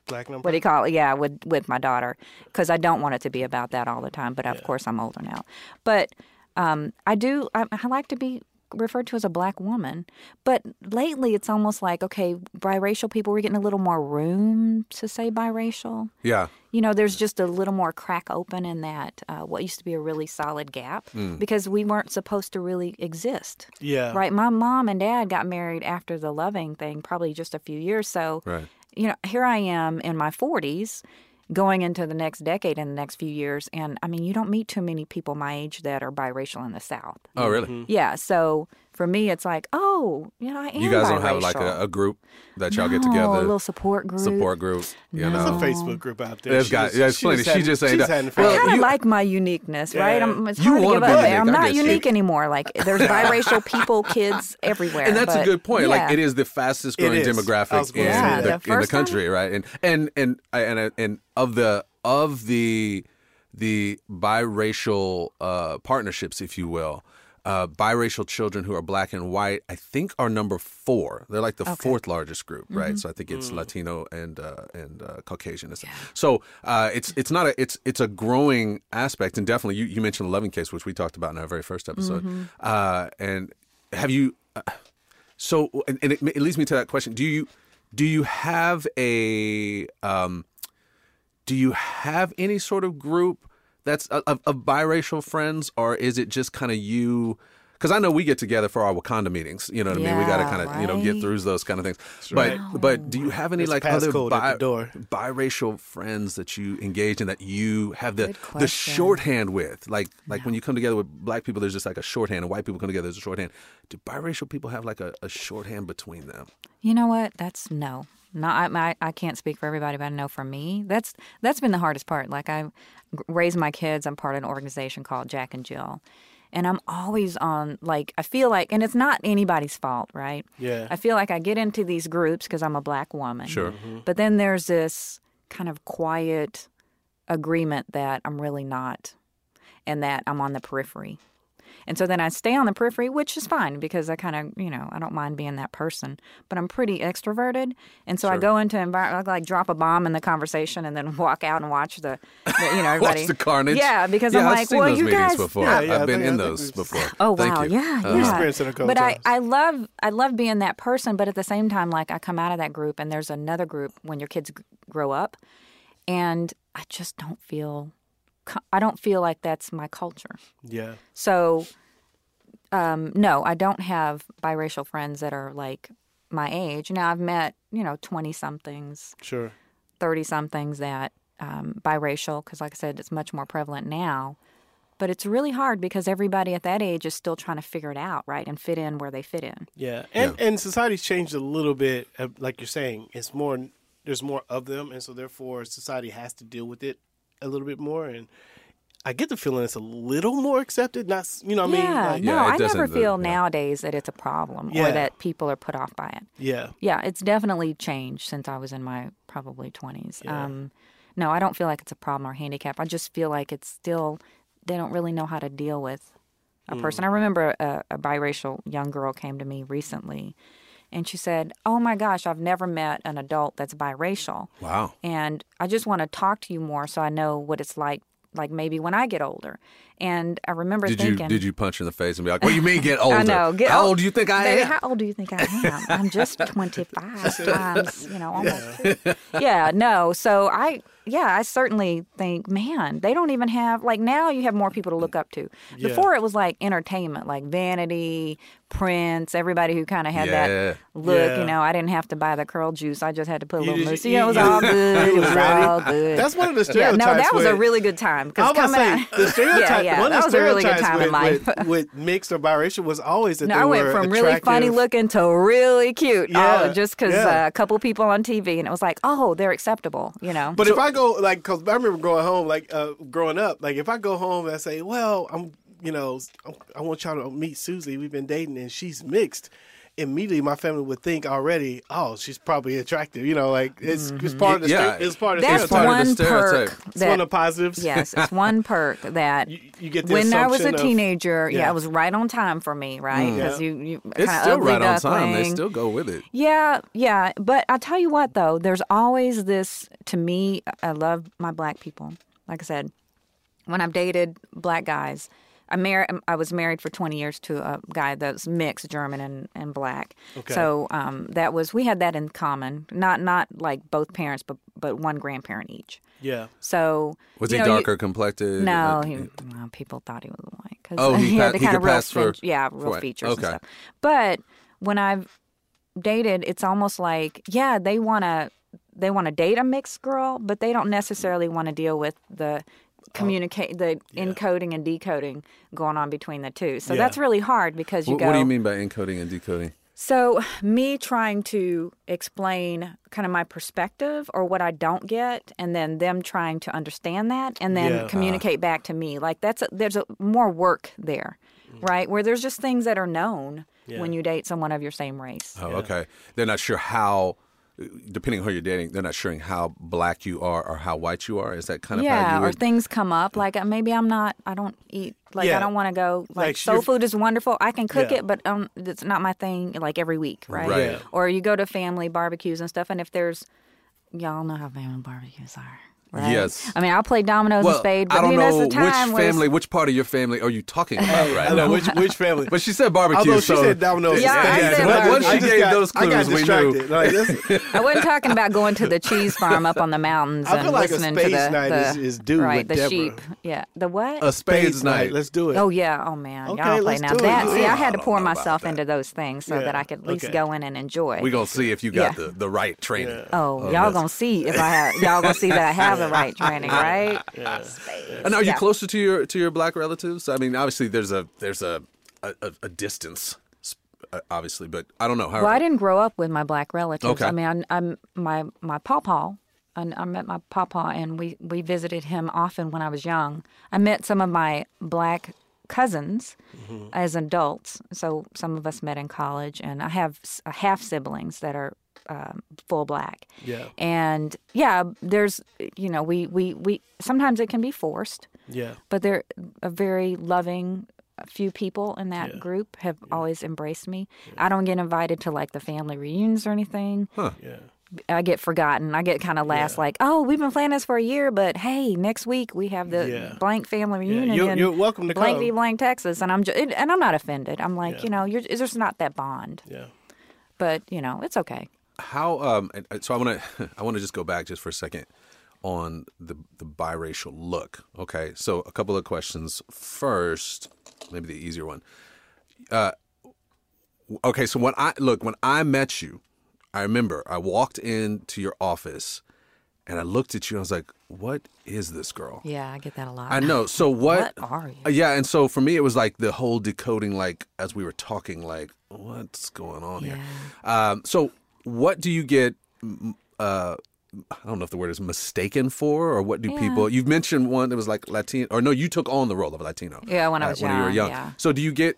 Black number. what do you call it? Yeah, with with my daughter, because I don't want it to be about that all the time. But of course, I'm older now. But um, I do. I, I like to be referred to as a black woman. But lately, it's almost like okay, biracial people we're getting a little more room to say biracial. Yeah. You know, there's just a little more crack open in that uh, what used to be a really solid gap because we weren't supposed to really exist. Yeah. Right. My mom and dad got married after the loving thing, probably just a few years. So, Right. you know, here I am in my 40s going into the next decade and the next few years. And I mean, you don't meet too many people my age that are biracial in the South. Oh, really? Mm-hmm. Yeah. So for me, it's like, oh, you know, I am You guys don't have like a, a group that y'all get together, a little support group. support group. You No. know, There's a Facebook group out there. There's She got- yeah, it's she plenty. just She just ain't she just done- hadn't I kind of like my uniqueness, right? I'm, it's You hard to give up. unique, I'm not guess you- unique anymore. Like there's biracial people, kids everywhere. and that's a good point. Like it is the fastest growing is. Demographic in, gonna say that. the, the in the first time- country, right? And and and and and of the of the the biracial uh, partnerships, if you will. Uh, biracial children who are black and white, I think, are number four. They're like the fourth largest group, Mm-hmm. right? So I think it's Latino and uh, and uh, Caucasian. So uh, it's it's not a it's it's a growing aspect, and definitely you, you mentioned the Loving Case, which we talked about in our very first episode. Mm-hmm. Uh, and have you? Uh, So, and, and it, it leads me to that question: Do you do you have a um, do you have any sort of group that's uh, of, of biracial friends, or is it just kind of you? Because I know we get together for our Wakanda meetings. You know what I mean? We got to kind of you know get right. through those kind of things. right. But but do you have any There's like a other passcode at the door. biracial friends that you engage in that you have the the shorthand with? Like like when you come together with black people, there's just like a shorthand, and white people come together, there's a shorthand. Do biracial people have like a, a shorthand between them? You know what? That's no. Not I, I. I can't speak for everybody, but I know for me, that's that's been the hardest part. Like I raised my kids. I'm part of an organization called Jack and Jill, and I'm always on. Like I feel like, and it's not anybody's fault, right? Yeah. I feel like I get into these groups because I'm a black woman. Sure. Mm-hmm. But then there's this kind of quiet agreement that I'm really not, and that I'm on the periphery. And so then I stay on the periphery, which is fine because I kind of, you know, I don't mind being that person, but I'm pretty extroverted. And so I go into environment, like drop a bomb in the conversation and then walk out and watch the, the you know, everybody. Watch the carnage. Yeah, because yeah, I'm I've like, seen well, those you meetings guys. before. Yeah, yeah, I I've been think- in those before. Oh Thank wow, you. yeah, Uh, yeah. experienced it a couple but I. I love I love being that person, but at the same time, like I come out of that group and there's another group when your kids g- grow up, and I just don't feel co- I don't feel like that's my culture. Yeah. So, um, no, I don't have biracial friends that are like my age. Now I've met you know twenty somethings, Sure. thirty somethings that um, biracial because, like I said, it's much more prevalent now. But it's really hard because everybody at that age is still trying to figure it out, right, and fit in where they fit in. Yeah, and and society's changed a little bit. uh, Like you're saying, it's more. There's more of them, and so therefore society has to deal with it a little bit more. And I get the feeling it's a little more accepted. Not you know what I mean? yeah, Like, no, Yeah, it I never feel yeah. nowadays that it's a problem Yeah. or that people are put off by it. yeah, Yeah, it's definitely changed since I was in my probably 20s. Yeah. Um, no, I don't feel like it's a problem or handicap. I just feel like it's still, they don't really know how to deal with a person. I remember a, a biracial young girl came to me recently and she said, Oh my gosh, I've never met an adult that's biracial. Wow. And I just want to talk to you more so I know what it's like. Like maybe when I get older, and I remember Did you thinking, did you punch her in the face and be like, "What do you mean get older? I know. Get How ol- old do you think I Baby, am?" how old do you think I am? I'm just 25 times, you know, almost. Yeah, no. So I, yeah, I certainly think, man, they don't even have, like, now you have more people to look up to. Yeah. Before it was like entertainment, like Vanity, Prince, everybody who kind of had Yeah. that look, Yeah. you know, I didn't have to buy the curl juice. I just had to put a You little just- mousse. you- Yeah, it was all good. It was was all good. That's one of the yeah, stereotypes. no, that was a really good time. I Because was about coming to out, say the stereotype. yeah, yeah, one that of was a really good time with, in life. With, with mixed or biracial was always that No, they I went were from really funny attractive. looking to really cute. Yeah, oh, just because yeah. uh, a couple people on TV, and it was like, oh, they're acceptable. You know. But if I go like, cause I remember going home, like uh, growing up, like if I go home and I say, "Well, I'm," you know, I want y'all to meet Susie. We've been dating, and she's mixed. Immediately, my family would think already, "Oh, she's probably attractive." You know, like it's it's part of the Yeah. stere- it's part of the that's It's part of stereotype. the one stereotype. perk. It's one of the positives. yes, it's one perk that. you, you get when I was a assumption of- teenager, yeah. yeah. it was right on time for me, right? Mm. Because Yeah. you, you It's kinda still ugly right on time. They still go with it. Yeah, yeah. But I'll tell you what, though, there's always this, to me, I love my black people. Like I said, when I've dated black guys, I, mar- I was married for 20 years to a guy that was mixed German and, and black. Okay. So um, that was, we had that in common. Not not like both parents, but, but one grandparent each. Yeah, So Was he know, you- darker complected? no, Uh, he, well, people thought he was white because Oh, he he, pa- had the kind could of real pass for yeah, real white. features Okay. and stuff. But when I've dated, it's almost like yeah, they want to they want to date a mixed girl, but they don't necessarily want to deal with the communicate the encoding and decoding going on between the two. So Yeah. that's really hard because you What, go. what do you mean by encoding and decoding? So, me trying to explain kind of my perspective or what I don't get, and then them trying to understand that and then Yeah. communicate back to me. Like, that's a, there's a, more work there, mm. right? Where there's just things that are known Yeah. when you date someone of your same race. Oh, okay. They're not sure how, depending on who you're dating, they're not sure how black you are or how white you are. Is that kind of how yeah, you or would? things come up like uh, maybe I'm not. I don't eat like Yeah. I don't want to go like, Like, soul you're- food is wonderful. I can cook Yeah. it, but um, it's not my thing. Like every week, right? Right. Or you go to family barbecues and stuff, and if there's y'all know how family barbecues are. Right? Yes. I mean, I'll play dominoes Well, and spade, but I don't who know knows the which time when family, which part of your family are you talking about right I know now? which which family. But she said barbecue. Although she so said dominoes, Yeah, I and said spades, barbecue. Once she gave got- those I got clues, we knew. Like, I wasn't talking about going to the cheese farm up on the mountains I and feel like a listening to the, night the is- is due right with the Deborah. sheep. Yeah, the what? a spades night. Let's do it. Oh yeah, oh man, Okay, y'all don't play now. do. That see, I had to pour myself into those things so that I could at least go in and enjoy. We're gonna see if you got the, the right training. Oh, Oh, y'all gonna see if I have. Y'all gonna see that I have the right training, right? And are you Yeah. closer to your to your black relatives? I mean, obviously there's a there's a a, a- a distance, uh, obviously, but I don't know how. Well, I didn't grow up with my black relatives. Okay. I mean, I, I'm my my pawpaw. And I met my pawpaw, and we we visited him often when I was young. I met some of my black cousins Mm-hmm. as adults. So some of us met in college, and I have half siblings that are um, full black. Yeah. And yeah, there's you know we we we sometimes it can be forced, Yeah. but they're a very loving few people in that Yeah. group have always embraced me. I don't get invited to like the family reunions or anything. Huh. Yeah. I get forgotten. I get kind of last, like, oh, we've been planning this for a year, but hey, next week we have the Yeah. blank family reunion You're- you're welcome to blankety come. blank Texas, and I'm just, and I'm not offended. I'm like, Yeah. you know, you're it's just not that bond, Yeah. but you know, it's okay. How um and so i want to i want to just go back just for a second on the the biracial look okay so a couple of questions first maybe the easier one uh okay so when i look when i met you i remember i walked into your office and i looked at you and i was like what is this girl Yeah, I get that a lot. I know. So what? What are you? Uh, Yeah, and so for me, it was like the whole decoding, like as we were talking, like what's going on here. Um, so what do you get? Uh, I don't know if the word is mistaken for, or what do Yeah. people? You've mentioned one that was like Latino, or no, you took on the role of Latino. Yeah, when I uh, was when you were young, young. yeah. So do you get?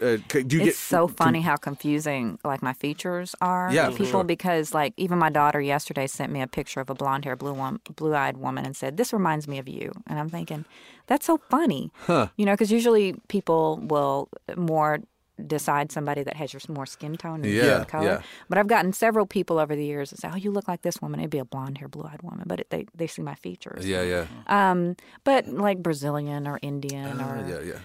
Uh, do you it's get? so funny how confusing like my features are Yeah, to people sure. because like even my daughter yesterday sent me a picture of a blonde hair blue one blue eyed woman and said this reminds me of you and i'm thinking that's so funny huh. you know because usually people will more decide somebody that has your more skin tone and Yeah, color yeah. but i've gotten several people over the years that say oh you look like this woman it'd be a blonde hair blue eyed woman but it, they, they see my features Yeah, yeah, um but like brazilian or indian or Uh, yeah, yeah.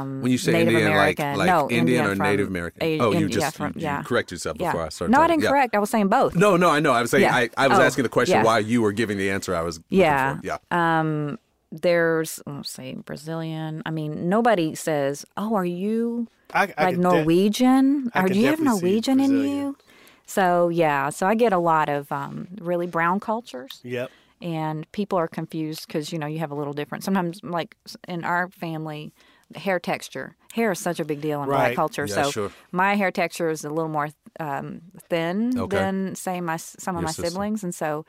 um, When you say Native Indian, American. like like no, Indian, or Native American? A- oh, you just yeah, from, yeah. you correct yourself yeah. before I started. No, I talking. didn't Yeah. I was saying both. No, no, I know. I was saying Yeah. I, I was Oh, asking the question yeah. why you were giving the answer I was Yeah. Yeah. Um, there's let's say Brazilian. I mean, nobody says, "Oh, are you I, I like could de- Norwegian? I or do you have Norwegian in you?" So yeah, so I get a lot of um, really brown cultures. Yep. and people are confused because you know you have a little different sometimes like in our family hair texture hair is such a big deal in black culture Yeah, so sure. my hair texture is a little more um, thin Okay. than say my some of Your my sister. siblings and so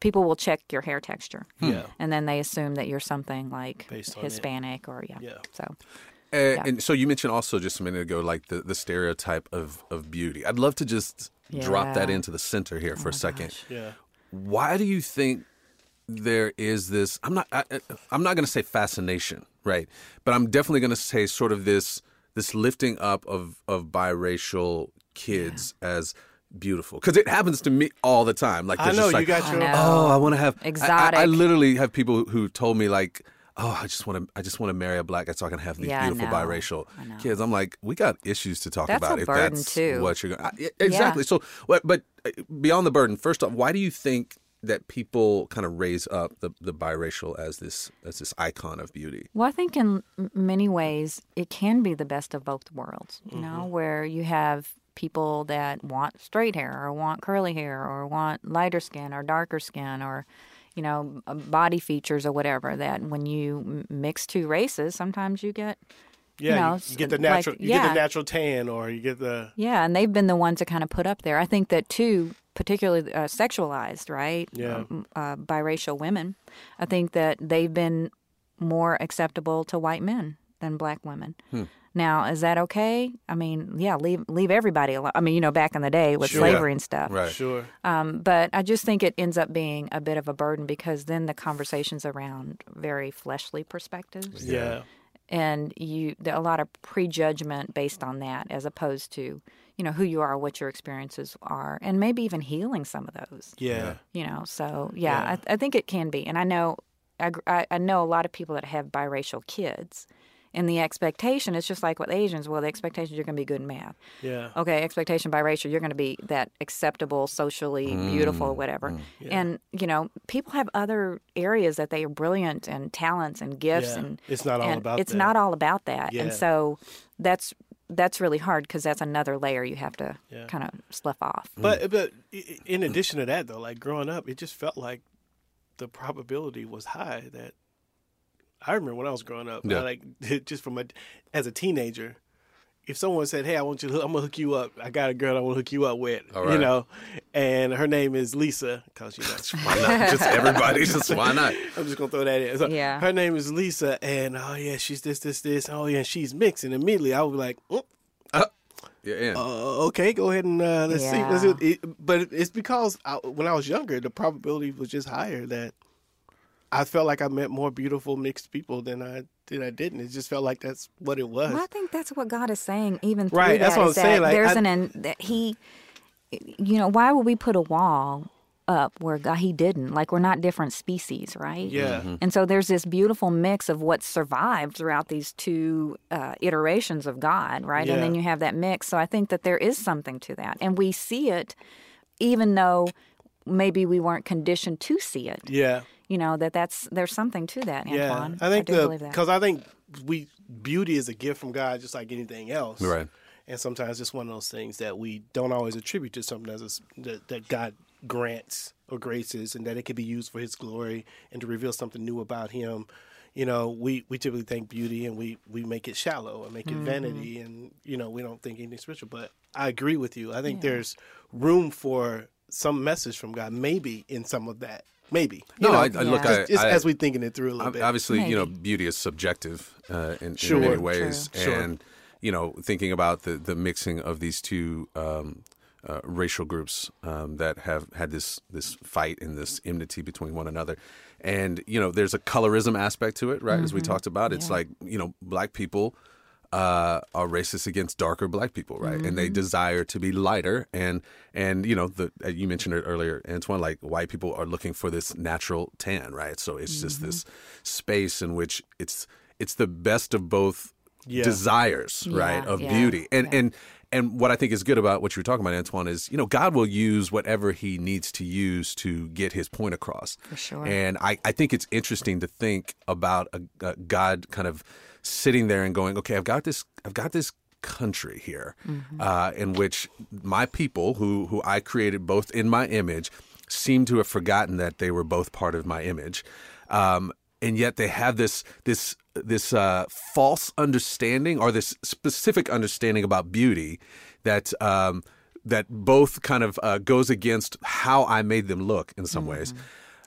people will check your hair texture Yeah. and then they assume that you're something like Based on it. hispanic or yeah, Yeah. so Uh, And so you mentioned also just a minute ago, like the, the stereotype of, of beauty. I'd love to just drop that into the center here for a second. gosh. Yeah. Why do you think there is this? I'm not. I, I- I'm not going to say fascination, right? But I'm definitely going to say sort of this this lifting up of of biracial kids as beautiful because it happens to me all the time. Like I know just you like, got your. oh, I want to have I- I, I, literally have people who told me like, oh, I just want to, I just want to marry a black guy so I can have these Yeah, beautiful know. biracial I kids. I'm like, we got issues to talk That's about a if burden, that's too. what you're going. to Exactly. So, what? But uh, beyond the burden, first off, why do you think? That people kind of raise up the, the biracial as this as this icon of beauty. Well, I think in many ways it can be the best of both worlds, you know, where you have people that want straight hair or want curly hair or want lighter skin or darker skin or, you know, uh, body features or whatever. That when you mix two races, sometimes you get, Yeah. know, you, you get the like, natural. you get the natural tan, or you get the. yeah, and they've been the ones to kind of put up there. I think that too, particularly uh, sexualized, right? Yeah. Um, uh, biracial women. I think that they've been more acceptable to white men than black women. Hmm. Now, is that okay? I mean, yeah, leave leave everybody alone. I mean, you know, back in the day with Sure. slavery and stuff. Right. Sure. Um, but I just think it ends up being a bit of a burden because then the conversations around very fleshly perspectives Yeah. and you there a lot of prejudgment based on that as opposed to you know who you are, what your experiences are, and maybe even healing some of those. Yeah. You know, so yeah, I, I think it can be, and I know I I know a lot of people that have biracial kids. And the expectation is just like with Asians. Well, the expectation you're going to be good in math. Yeah. Okay, expectation biracial, you're going to be that acceptable, socially beautiful, or whatever. Mm. And you know, people have other areas that they are brilliant and talents and gifts, Yeah. and It's not all and about It's that. not all about that, Yeah. and so that's that's really hard because that's another layer you have to Yeah. kind of slough off. Mm. But but in addition to that, though, like growing up, it just felt like the probability was high that I remember when I was growing up, Yeah. I, like just from a as a teenager. If someone said, "Hey, I want you, to, I'm gonna hook you up. I got a girl I want to hook you up with," All you know, and her name is Lisa, because you know, Why not? Just everybody. Just why not? I'm just gonna throw that in. So Yeah. Her name is Lisa, and oh yeah, she's this, this, this. Oh yeah, she's mixing. Immediately I was like, mm, You're in. uh, okay, go ahead and uh, let's see. Let's Yeah. do it. It- But it's because I, when I was younger, the probability was just higher that I felt like I met more beautiful mixed people than I than I didn't. It just felt like that's what it was. Well, I think that's what God is saying, even through Right, that. that's what is I'm saying, like, there's I- an an that He, you know, why would we put a wall up where God He didn't? Like we're not different species, right? Yeah. Mm-hmm. And so there's this beautiful mix of what's survived throughout these two uh, iterations of God, right? Yeah. And then you have that mix. So I think that there is something to that, and we see it, even though maybe we weren't conditioned to see it. Yeah. You know that that's there's something to that, Yeah. I think do the believe that. because I think we beauty is a gift from God, just like anything else. Right. And sometimes it's one of those things that we don't always attribute to something as a s that, that God grants or graces, and that it can be used for His glory and to reveal something new about Him. You know, we, we typically think beauty and we, we make it shallow and make it mm-hmm. vanity, and you know we don't think anything spiritual. But I agree with you. I think there's room for some message from God, maybe in some of that, maybe. No, know, I, I look. Yeah. I, just, just I- as we thinking it through a little Ob- bit. Obviously, you know, beauty is subjective uh, in, Sure. in many True. ways, Sure. and you know, thinking about the the mixing of these two um, uh, racial groups um, that have had this this fight and this enmity between one another, and you know, there's a colorism aspect to it, right? As we talked about, it's Mm-hmm. Yeah. like you know, black people. Uh, are racist against darker black people, right? And Mm-hmm. they desire to be lighter, and and you know the uh, you mentioned it earlier, Antoine. Like white people are looking for this natural tan, right? So it's just this Mm-hmm. space in which it's it's the best of both Yeah. desires, right? Of yeah, beauty, and yeah. and and what I think is good about what you were talking about, Antoine, is you know God will use whatever He needs to use to get His point across. For sure. And I I think it's interesting to think about a, a God kind of sitting there and going, okay, I've got this, I've got this country here, Mm-hmm. uh, in which my people, who who I created both in my image, seem to have forgotten that they were both part of my image, um, and yet they have this this this uh, false understanding or this specific understanding about beauty that. Um, that both kind of uh, goes against how I made them look in some ways.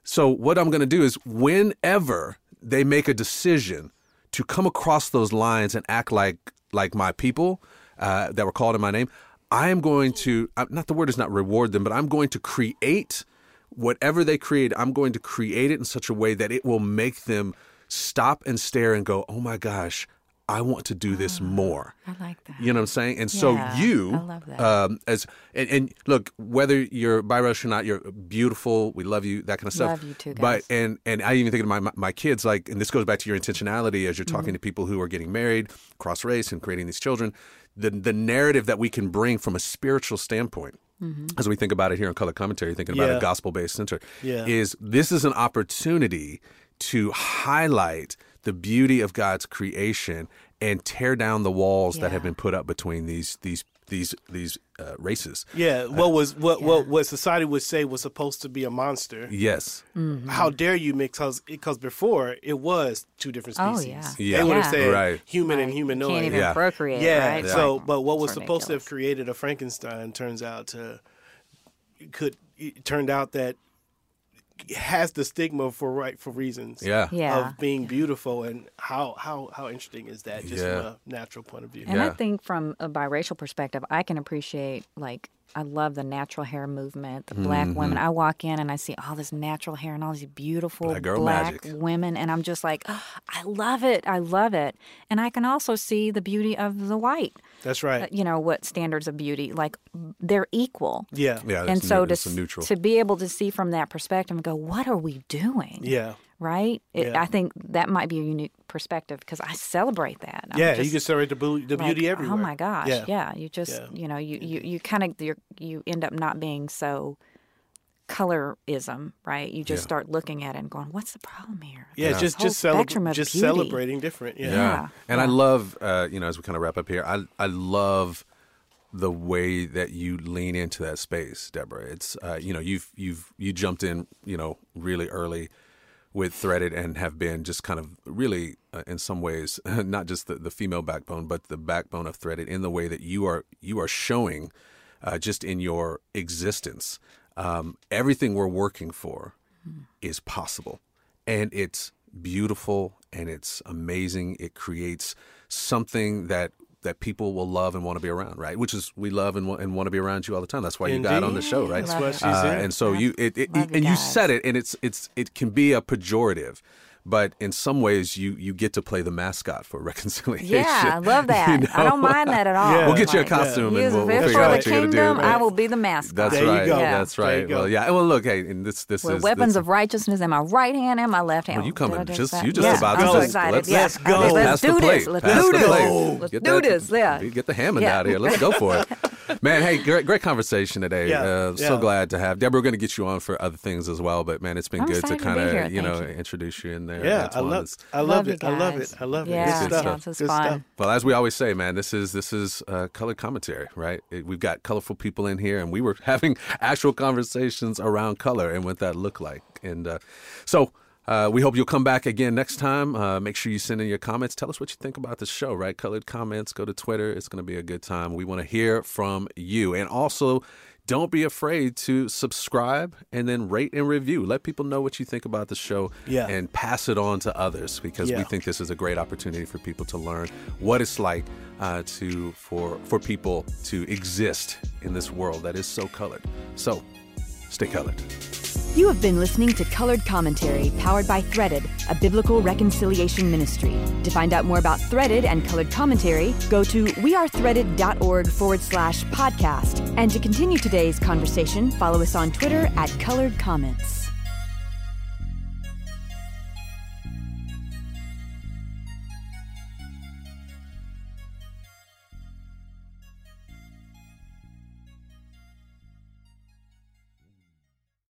So what I'm going to do is whenever they make a decision to come across those lines and act like like my people uh, that were called in my name, I am going to uh, not the word is not reward them, but I'm going to create whatever they create. I'm going to create it in such a way that it will make them stop and stare and go, "Oh my gosh, I want to do this more." I like that. You know what I'm saying? And so you, I love that. Um, as and, and look, whether you're biracial or not, you're beautiful. We love you. That kind of stuff. Love you too, But and and I even think of my my- my kids like, and this goes back to your intentionality as you're talking Mm-hmm. to people who are getting married, cross race, and creating these children. The the narrative that we can bring from a spiritual standpoint. Mm-hmm. As we think about it here in color commentary, thinking about Yeah. a gospel based center, Yeah. is this is an opportunity to highlight the beauty of God's creation and tear down the walls that have been put up between these these these these uh, races. yeah, what was what what Yeah. what society would say was supposed to be a monster. Yes, Mm-hmm. How dare you mix? Because before it was two different species. Oh, yeah. Yeah. They would have Yeah. said Right. human and Right. humanoid. Can't even Yeah. procreate, yeah. right? So, but what was It's supposed to have created a Frankenstein turns out to could it turned out that has the stigma for right for reasons. yeah, Yeah. Of being beautiful and how how how interesting is that just Yeah. from a natural point of view. And I think from a biracial perspective, I can appreciate like I love the natural hair movement, the black women. I walk in and I see all this natural hair and all these beautiful Black girl black magic. women, and I'm just like, "Oh, I love it. I love it. And I can also see the beauty of the white. That's right. Uh, You know what standards of beauty? Like they're equal. yeah. Yeah, and so neu- to it's a s- neutral. to be able to see from that perspective and go, what are we doing? Yeah. Right? It, Yeah. I think that might be a unique perspective because I celebrate that. I'm Yeah, you can celebrate the, bu- the like, beauty everywhere. Oh my gosh! Yeah. Yeah, you just Yeah. you know you you you kind of you you end up not being so colorism, right? You just Yeah. start looking at it and going, "What's the problem here?" Yeah, This just just spectrum celebra- of just beauty. celebrating different. Yeah. Yeah. And I love, uh, you know, as we kind of wrap up here, I I love the way that you lean into that space, Deborah. It's uh, you know you've you've you jumped in, you know, really early with threaded and have been just kind of really uh, in some ways not just the, the female backbone but the backbone of threaded in the way that you are you are showing uh, just in your existence. Um, everything we're working for is possible. And it's beautiful and it's amazing. It creates something that that people will love and want to be around right? Which is we love and, and want to be around you all the time. That's why you got on the show right? That's what she's uh, in. and so you it, it, Love you and you said it and it's it's it can be a pejorative but in some ways you you get to play the mascot for reconciliation Yeah, I love that. You I don't mind that at all. Yeah. We'll get you a costume use and we'll, it we'll for figure out the what you're gonna do. kingdom. I will be the mascot. That's There you right. go. That's There you right. go. Well, yeah. Well, look, hey, and this this With is weapons this, of righteousness in my right hand and my left hand. Well, you coming I just- that? you just yeah, about I'm to- so let's- excited. let's go. Let's Pass the do this. Let's do this. Let's Get do this. Yeah. Get the Hammond out of here. Let's go for it. Man, hey, great, great conversation today. Yeah, Uh, So glad to have Deborah. We're going to get you on for other things as well, but man, it's been I'm good to kind of you Thank know you. introduce you in there. Yeah, I Antoine. love, I love, Love it. I love it. I love it. Yeah, Good stuff. yeah, this is Good fun. stuff. Well, as we always say, man, this is this is uh, colored commentary, right? It, we've got colorful people in here, and we were having actual conversations around color and what that looked like. And uh, so uh, we hope you'll come back again next time. Uh, make sure you send in your comments. Tell us what you think about the show, right? Colored comments. Go to Twitter. It's going to be a good time. We want to hear from you, and also. Don't be afraid to subscribe and then rate and review. Let people know what you think about the show Yeah. and pass it on to others because we think this is a great opportunity for people to learn what it's like uh, to for for people to exist in this world that is so colored. So, stay colored. You have been listening to Colored Commentary, powered by Threaded, a biblical reconciliation ministry. To find out more about Threaded and Colored Commentary, go to wearethreaded.org forward slash podcast. And to continue today's conversation, follow us on Twitter at Colored Comments.